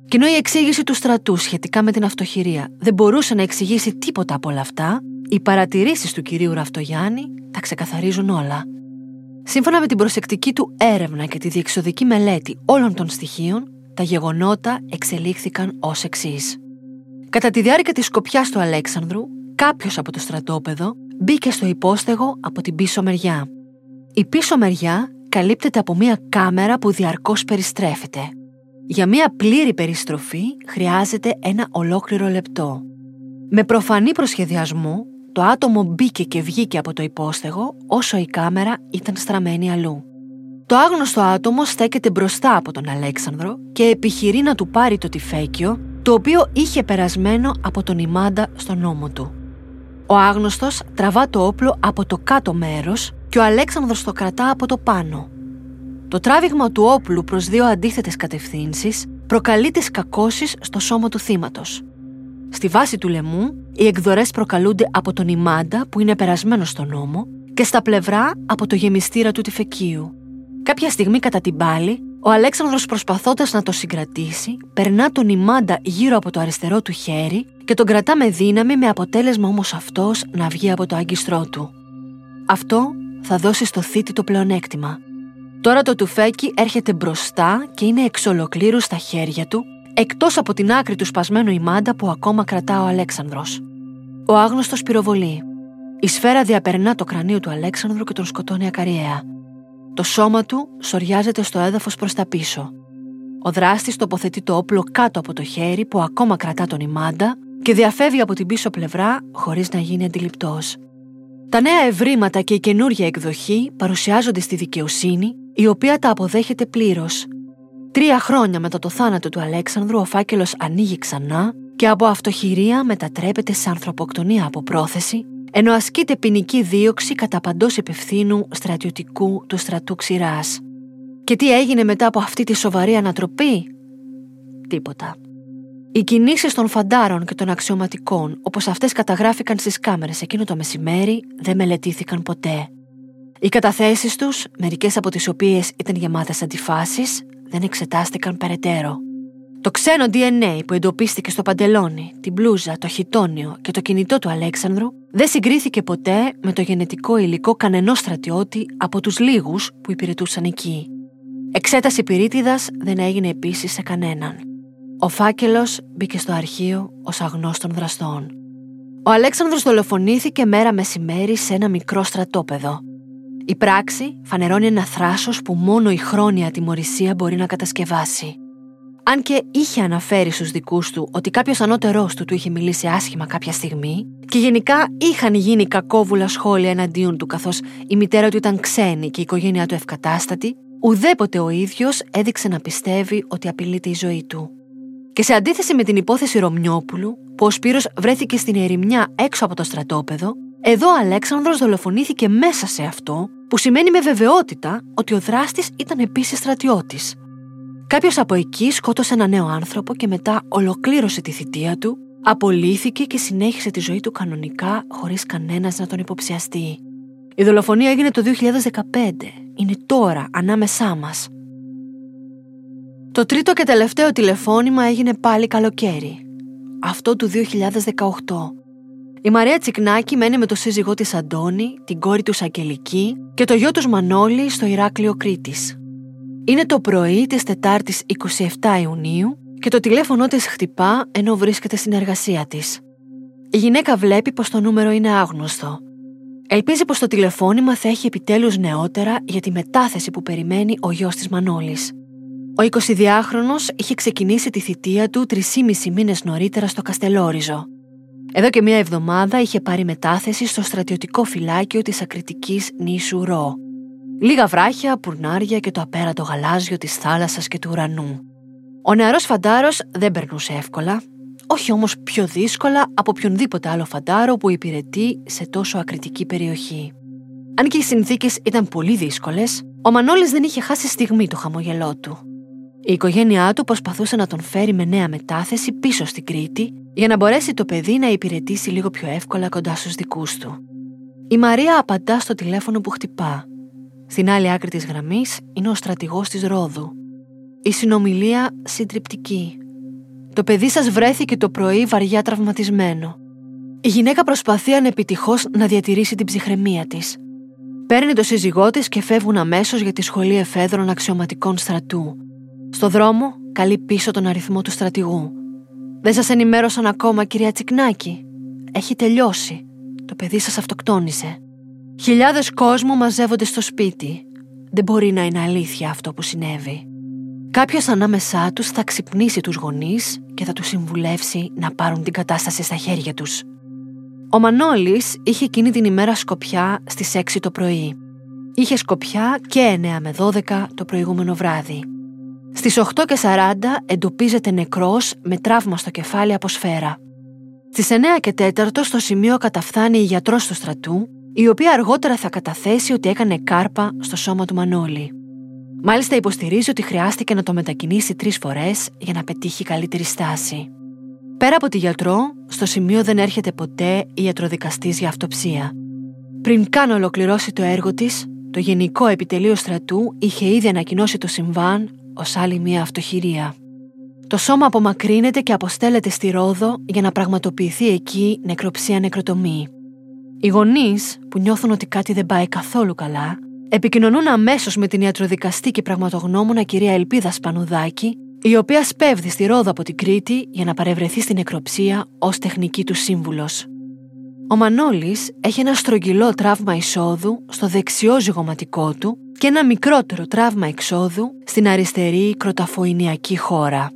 Και ενώ η εξήγηση του στρατού σχετικά με την αυτοχειρία δεν μπορούσε να εξηγήσει τίποτα από όλα αυτά, οι παρατηρήσεις του κυρίου Ραφτογιάννη τα ξεκαθαρίζουν όλα. Σύμφωνα με την προσεκτική του έρευνα και τη διεξοδική μελέτη όλων των στοιχείων, τα γεγονότα εξελίχθηκαν ως εξής. Κατά τη διάρκεια της σκοπιάς του Αλέξανδρου, κάποιος από το στρατόπεδο μπήκε στο υπόστεγο από την πίσω μεριά. Η πίσω μεριά καλύπτεται από μία κάμερα που διαρκώς περιστρέφεται. Για μία πλήρη περιστροφή χρειάζεται ένα ολόκληρο λεπτό. Με προφανή προσχεδιασμό, το άτομο μπήκε και βγήκε από το υπόστεγο όσο η κάμερα ήταν στραμμένη αλλού. Το άγνωστο άτομο στέκεται μπροστά από τον Αλέξανδρο και επιχειρεί να του πάρει το τυφέκιο, το οποίο είχε περασμένο από τον ημάντα στον ώμο του. Ο άγνωστος τραβά το όπλο από το κάτω μέρος και ο Αλέξανδρος το κρατά από το πάνω. Το τράβηγμα του όπλου προς δύο αντίθετες κατευθύνσεις προκαλεί τις κακώσεις στο σώμα του θύματος. Στη βάση του λαιμού, οι εκδορές προκαλούνται από τον ημάντα που είναι περασμένος στον ώμο και στα πλευρά από το γεμιστήρα του τυφεκίου. Κάποια στιγμή κατά την πάλη, ο Αλέξανδρος προσπαθώντας να το συγκρατήσει, περνά τον ημάντα γύρω από το αριστερό του χέρι και τον κρατά με δύναμη με αποτέλεσμα όμως αυτός να βγει από το άγκιστρό του. Αυτό θα δώσει στο θήτη το πλεονέκτημα. Τώρα το τουφέκι έρχεται μπροστά και είναι εξ ολοκλήρου στα χέρια του, εκτός από την άκρη του σπασμένου ημάντα που ακόμα κρατά ο Αλέξανδρος. Ο άγνωστος πυροβολεί. Η σφαίρα διαπερνά το κρανίο του Αλέξανδρου και τον σκοτώνει ακαριέα. Το σώμα του σοριάζεται στο έδαφος προς τα πίσω. Ο δράστης τοποθετεί το όπλο κάτω από το χέρι που ακόμα κρατά τον ημάντα και διαφεύγει από την πίσω πλευρά χωρίς να γίνει αντιληπτός. Τα νέα ευρήματα και η καινούργια εκδοχή παρουσιάζονται στη δικαιοσύνη, η οποία τα αποδέχεται πλήρως. Τρία χρόνια μετά το θάνατο του Αλέξανδρου, ο φάκελος ανοίγει ξανά και από αυτοχειρία μετατρέπεται σε ανθρωποκτονία από πρόθεση, ενώ ασκείται ποινική δίωξη κατά παντός υπευθύνου στρατιωτικού του στρατού ξηράς. Και τι έγινε μετά από αυτή τη σοβαρή ανατροπή; Τίποτα. Οι κινήσεις των φαντάρων και των αξιωματικών, όπως αυτές καταγράφηκαν στις κάμερες εκείνο το μεσημέρι, δεν μελετήθηκαν ποτέ. Οι καταθέσεις τους, μερικές από τις οποίες ήταν γεμάτες αντιφάσεις, δεν εξετάστηκαν περαιτέρω. Το ξένο DNA που εντοπίστηκε στο παντελόνι, την μπλούζα, το χιτόνιο και το κινητό του Αλέξανδρου δεν συγκρίθηκε ποτέ με το γενετικό υλικό κανενός στρατιώτη από τους λίγους που υπηρετούσαν εκεί. Εξέταση πυρίτιδας δεν έγινε επίσης σε κανέναν. Ο φάκελος μπήκε στο αρχείο ως αγνώστων δραστών. Ο Αλέξανδρος δολοφονήθηκε μέρα μεσημέρι σε ένα μικρό στρατόπεδο. Η πράξη φανερώνει ένα θράσος που μόνο η χρόνια τιμωρησία μπορεί να κατασκευάσει. Αν και είχε αναφέρει στους δικούς του ότι κάποιος ανώτερός του του είχε μιλήσει άσχημα κάποια στιγμή και γενικά είχαν γίνει κακόβουλα σχόλια εναντίον του καθώς η μητέρα του ήταν ξένη και η οικογένειά του ευκατάστατη, ουδέποτε ο ίδιος έδειξε να πιστεύει ότι απειλείται η ζωή του. Και σε αντίθεση με την υπόθεση Ρωμιόπουλου, που ο Σπύρος βρέθηκε στην ερημιά έξω από το στρατόπεδο, εδώ ο Αλέξανδρος δολοφονήθηκε μέσα σε αυτό, που σημαίνει με βεβαιότητα ότι ο δράστης ήταν επίσης στρατιώτης. Κάποιος από εκεί σκότωσε ένα νέο άνθρωπο και μετά ολοκλήρωσε τη θητεία του, απολύθηκε και συνέχισε τη ζωή του κανονικά χωρίς κανένας να τον υποψιαστεί. Η δολοφονία έγινε το 2015. Είναι τώρα ανάμεσά μας. Το τρίτο και τελευταίο τηλεφώνημα έγινε πάλι καλοκαίρι. Αυτό του 2018. Η Μαρία Τσικνάκη μένει με το σύζυγό της Αντώνη, την κόρη του Αγγελική και το γιο τους Μανώλη στο Ηράκλειο Κρήτης. Είναι το πρωί της Τετάρτης 27 Ιουνίου και το τηλέφωνό της χτυπά ενώ βρίσκεται στην εργασία της. Η γυναίκα βλέπει πως το νούμερο είναι άγνωστο. Ελπίζει πως το τηλεφώνημα θα έχει επιτέλους νεότερα για τη μετάθεση που περιμένει ο γιος της Μανώλης. Ο 22χρονο είχε ξεκινήσει τη θητεία του 3,5 μήνες νωρίτερα στο Καστελόριζο. Εδώ και μία εβδομάδα είχε πάρει μετάθεση στο στρατιωτικό φυλάκιο της ακριτικής νήσου Ρο. Λίγα βράχια, πουρνάρια και το απέραντο γαλάζιο της θάλασσας και του ουρανού. Ο νεαρός φαντάρος δεν περνούσε εύκολα. όχι όμως πιο δύσκολα από οποιονδήποτε άλλο φαντάρο που υπηρετεί σε τόσο ακριτική περιοχή. Αν και οι συνθήκες ήταν πολύ δύσκολες, ο Μανώλης δεν είχε χάσει στιγμή το χαμογελό του. Η οικογένειά του προσπαθούσε να τον φέρει με νέα μετάθεση πίσω στην Κρήτη για να μπορέσει το παιδί να υπηρετήσει λίγο πιο εύκολα κοντά στους δικούς του. Η Μαρία απαντά στο τηλέφωνο που χτυπά. Στην άλλη άκρη της γραμμής είναι ο στρατηγός της Ρόδου. Η συνομιλία συντριπτική. Το παιδί σας βρέθηκε το πρωί βαριά τραυματισμένο. Η γυναίκα προσπαθεί ανεπιτυχώς να διατηρήσει την ψυχραιμία της. Παίρνει το σύζυγό της και φεύγουν αμέσως για τη σχολή εφέδρων αξιωματικών στρατού. Στο δρόμο καλεί πίσω τον αριθμό του στρατηγού. Δεν σας ενημέρωσαν ακόμα κυρία Τσικνάκη. Έχει τελειώσει. Το παιδί σας αυτοκτόνησε. Χιλιάδες κόσμου μαζεύονται στο σπίτι. Δεν μπορεί να είναι αλήθεια αυτό που συνέβη. Κάποιος ανάμεσά τους θα ξυπνήσει τους γονείς και θα τους συμβουλεύσει να πάρουν την κατάσταση στα χέρια τους. Ο Μανώλης είχε εκείνη την ημέρα σκοπιά στις 6 το πρωί. Είχε σκοπιά και 9 με 12 το προηγούμενο βράδυ. Στις 8 και 40 εντοπίζεται νεκρός με τραύμα στο κεφάλι από σφαίρα. Στις 9 και 4 στο σημείο καταφθάνει η γιατρός του στρατού, η οποία αργότερα θα καταθέσει ότι έκανε κάρπα στο σώμα του Μανώλη. Μάλιστα υποστηρίζει ότι χρειάστηκε να το μετακινήσει τρεις φορές για να πετύχει καλύτερη στάση. Πέρα από τη γιατρό, στο σημείο δεν έρχεται ποτέ η ιατροδικαστής για αυτοψία. Πριν καν ολοκληρώσει το έργο της, το Γενικό Επιτελείο Στρατού είχε ήδη ανακοινώσει το συμβάν ως άλλη μια αυτοχειρία. Το σώμα απομακρύνεται και αποστέλλεται στη Ρόδο για να πραγματοποιηθεί εκεί νεκροψία νεκροτομή. Οι γονείς, που νιώθουν ότι κάτι δεν πάει καθόλου καλά, επικοινωνούν αμέσως με την ιατροδικαστή και πραγματογνώμονα κυρία Ελπίδα Σπανουδάκη, η οποία σπέβδει στη Ρόδο από την Κρήτη για να παρευρεθεί στην νεκροψία ως τεχνική του σύμβουλος. Ο Μανώλης έχει ένα στρογγυλό τραύμα εισόδου στο δεξιό ζυγωματικό του και ένα μικρότερο τραύμα εξόδου στην αριστερή κροταφοϊνιακή χώρα.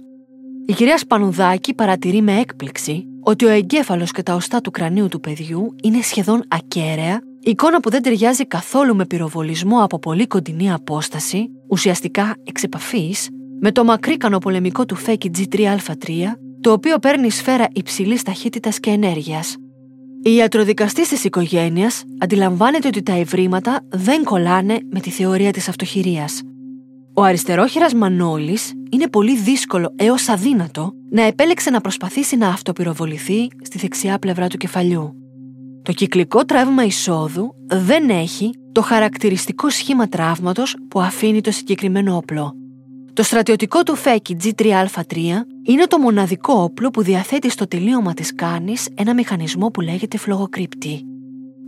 Η κυρία Σπανουδάκη παρατηρεί με έκπληξη ότι ο εγκέφαλος και τα οστά του κρανίου του παιδιού είναι σχεδόν ακέραια, εικόνα που δεν ταιριάζει καθόλου με πυροβολισμό από πολύ κοντινή απόσταση, ουσιαστικά εξ επαφής, με το μακρύ κανοπολεμικό του φέκι G3α3, το οποίο παίρνει σφαίρα υψηλής ταχύτητας και ενέργειας. Η ιατροδικαστής της οικογένειας αντιλαμβάνεται ότι τα ευρήματα δεν κολλάνε με τη θεωρία της αυτοχειρίας. Ο αριστερόχειρας Μανώλης είναι πολύ δύσκολο έως αδύνατο να επέλεξε να προσπαθήσει να αυτοπυροβοληθεί στη δεξιά πλευρά του κεφαλιού. Το κυκλικό τραύμα εισόδου δεν έχει το χαρακτηριστικό σχήμα τραύματος που αφήνει το συγκεκριμένο όπλο. Το στρατιωτικό του φέκι G3α3 είναι το μοναδικό όπλο που διαθέτει στο τελείωμα της κάνης ένα μηχανισμό που λέγεται φλογοκρύπτη.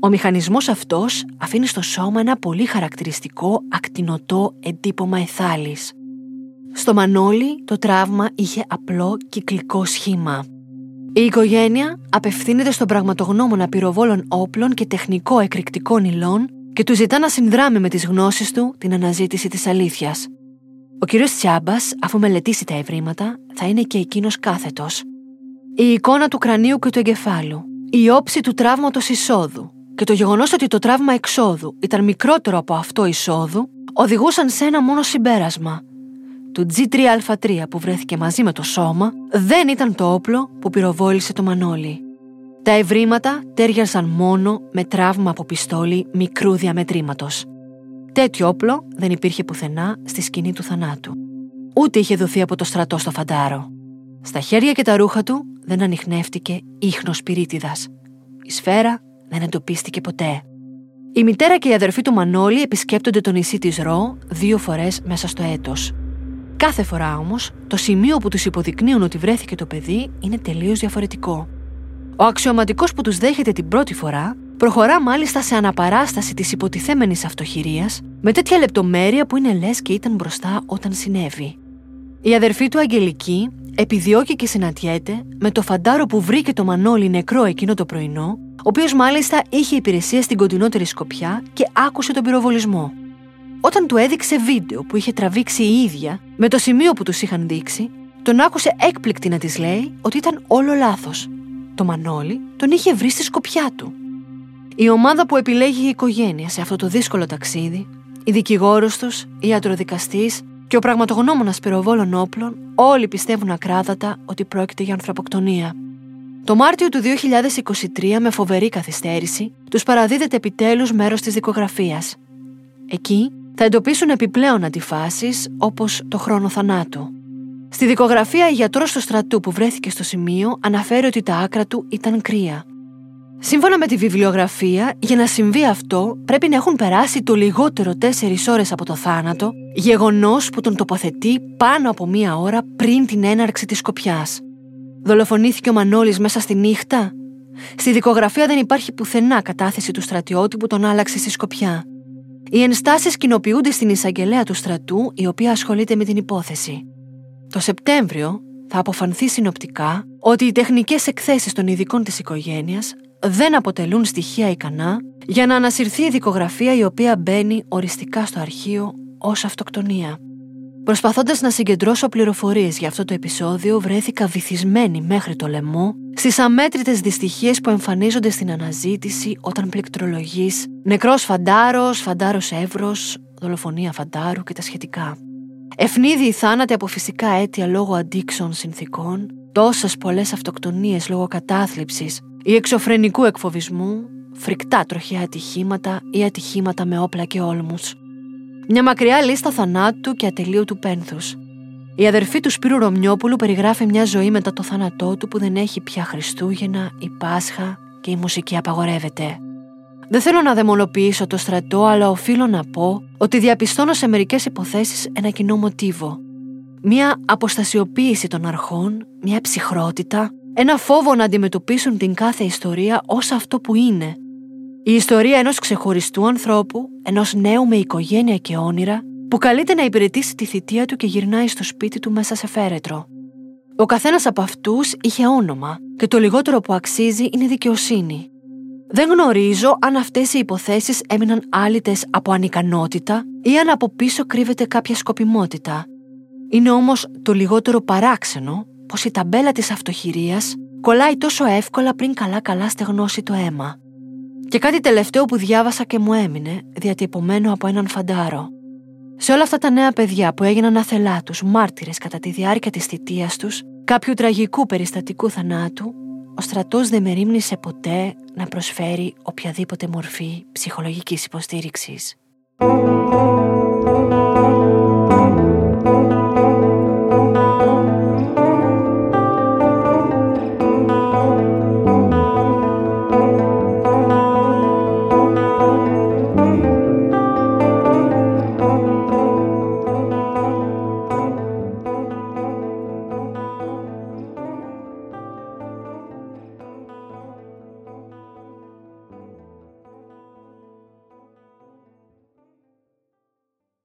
Ο μηχανισμός αυτός αφήνει στο σώμα ένα πολύ χαρακτηριστικό ακτινοτό εντύπωμα εθάλης. Στο Μανόλι το τραύμα είχε απλό κυκλικό σχήμα. Η οικογένεια απευθύνεται στον πραγματογνώμονα πυροβόλων όπλων και τεχνικό εκρηκτικών υλών και του ζητά να συνδράμει με τις γνώσεις του την αναζήτηση της αλήθειας. Ο κ. Τσιάμπας, αφού μελετήσει τα ευρήματα, θα είναι και εκείνος κάθετος. Η εικόνα του κρανίου και του εγκεφάλου, η όψη του τραύματος εισόδου, και το γεγονός ότι το τραύμα εξόδου ήταν μικρότερο από αυτό εισόδου οδηγούσαν σε ένα μόνο συμπέρασμα. Το G3α3 που βρέθηκε μαζί με το σώμα δεν ήταν το όπλο που πυροβόλησε το Μανώλη. Τα ευρήματα τέριαζαν μόνο με τραύμα από πιστόλι μικρού διαμετρήματος. Τέτοιο όπλο δεν υπήρχε πουθενά στη σκηνή του θανάτου. Ούτε είχε δοθεί από το στρατό στο φαντάρο. Στα χέρια και τα ρούχα του δεν ανοιχνεύτηκε ίχνος πυρίτιδας. Η σφαίρα δεν εντοπίστηκε ποτέ. Η μητέρα και η αδερφή του Μανώλη επισκέπτονται το νησί της Ρο δύο φορές μέσα στο έτος. Κάθε φορά όμως, το σημείο που τους υποδεικνύουν ότι βρέθηκε το παιδί είναι τελείως διαφορετικό. Ο αξιωματικός που τους δέχεται την πρώτη φορά προχωρά μάλιστα σε αναπαράσταση της υποτιθέμενης αυτοχειρίας με τέτοια λεπτομέρεια που είναι λες και ήταν μπροστά όταν συνέβη. Η αδερφή του Αγγελική επιδιώκει και συναντιέται με το φαντάρο που βρήκε το Μανώλη νεκρό εκείνο το πρωινό ο οποίος μάλιστα είχε υπηρεσία στην κοντινότερη σκοπιά και άκουσε τον πυροβολισμό. Όταν του έδειξε βίντεο που είχε τραβήξει η ίδια με το σημείο που τους είχαν δείξει, τον άκουσε έκπληκτη να της λέει ότι ήταν όλο λάθος. Το Μανώλη τον είχε βρει στη σκοπιά του. Η ομάδα που επιλέγει η οικογένεια σε αυτό το δύσκολο ταξίδι, η δικηγόρος τους, η ιατροδικαστής, και ο πραγματογνώμονας πυροβόλων όπλων όλοι πιστεύουν ακράδατα ότι πρόκειται για ανθρωποκτονία. Το Μάρτιο του 2023, με φοβερή καθυστέρηση, τους παραδίδεται επιτέλους μέρος της δικογραφίας. Εκεί θα εντοπίσουν επιπλέον αντιφάσεις όπως το χρόνο θανάτου. Στη δικογραφία, η γιατρός του στρατού που βρέθηκε στο σημείο αναφέρει ότι τα άκρα του ήταν κρύα. Σύμφωνα με τη βιβλιογραφία, για να συμβεί αυτό πρέπει να έχουν περάσει το λιγότερο 4 ώρες από το θάνατο, γεγονός που τον τοποθετεί πάνω από μία ώρα πριν την έναρξη της σκοπιάς. Δολοφονήθηκε ο Μανώλης μέσα στη νύχτα; Στη δικογραφία δεν υπάρχει πουθενά κατάθεση του στρατιώτη που τον άλλαξε στη σκοπιά. Οι ενστάσεις κοινοποιούνται στην εισαγγελέα του στρατού, η οποία ασχολείται με την υπόθεση. Το Σεπτέμβριο θα αποφανθεί συνοπτικά ότι οι τεχνικές εκθέσεις των ειδικών της οικογένειας δεν αποτελούν στοιχεία ικανά για να ανασυρθεί η δικογραφία η οποία μπαίνει οριστικά στο αρχείο ως αυτοκτονία. Προσπαθώντας να συγκεντρώσω πληροφορίες για αυτό το επεισόδιο, βρέθηκα βυθισμένη μέχρι το λαιμό στις αμέτρητες δυστυχίες που εμφανίζονται στην αναζήτηση όταν πληκτρολογείς νεκρός φαντάρος, φαντάρος εύρος, δολοφονία φαντάρου και τα σχετικά. Ευνίδιοι θάνατοι από φυσικά αίτια λόγω αντίξεων συνθήκων, τόσες πολλές αυτοκτονίες λόγω κατάθλιψης ή εξωφρενικού εκφοβισμού, φρικτά τροχιά ατυχήματα ή ατυχήματα με όπλα και όλμους. Μια μακριά λίστα θανάτου και ατελείωτου πένθους. Η αδερφή του Σπύρου Ρωμιόπουλου περιγράφει μια ζωή μετά το θάνατό του που δεν έχει πια Χριστούγεννα, η Πάσχα και η μουσική απαγορεύεται. Δεν θέλω να δαιμονοποιήσω το στρατό, αλλά οφείλω να πω ότι διαπιστώνω σε μερικές υποθέσεις ένα κοινό μοτίβο. Μια αποστασιοποίηση των αρχών, μια ψυχρότητα, ένα φόβο να αντιμετωπίσουν την κάθε ιστορία ως αυτό που είναι. Η ιστορία ενός ξεχωριστού ανθρώπου, ενός νέου με οικογένεια και όνειρα, που καλείται να υπηρετήσει τη θητεία του και γυρνάει στο σπίτι του μέσα σε φέρετρο. Ο καθένας από αυτούς είχε όνομα και το λιγότερο που αξίζει είναι δικαιοσύνη. Δεν γνωρίζω αν αυτές οι υποθέσεις έμειναν άλυτες από ανικανότητα ή αν από πίσω κρύβεται κάποια σκοπιμότητα. Είναι όμως το λιγότερο παράξενο πως η ταμπέλα της αυτοχειρίας κολλάει τόσο εύκολα πριν καλά-καλά στεγνώσει το αίμα. Και κάτι τελευταίο που διάβασα και μου έμεινε, διατυπωμένο από έναν φαντάρο. Σε όλα αυτά τα νέα παιδιά που έγιναν αθελά τους, μάρτυρες κατά τη διάρκεια της θητείας τους, κάποιου τραγικού περιστατικού θανάτου, ο στρατός δεν μερίμνησε ποτέ να προσφέρει οποιαδήποτε μορφή ψυχολογικής υποστήριξης.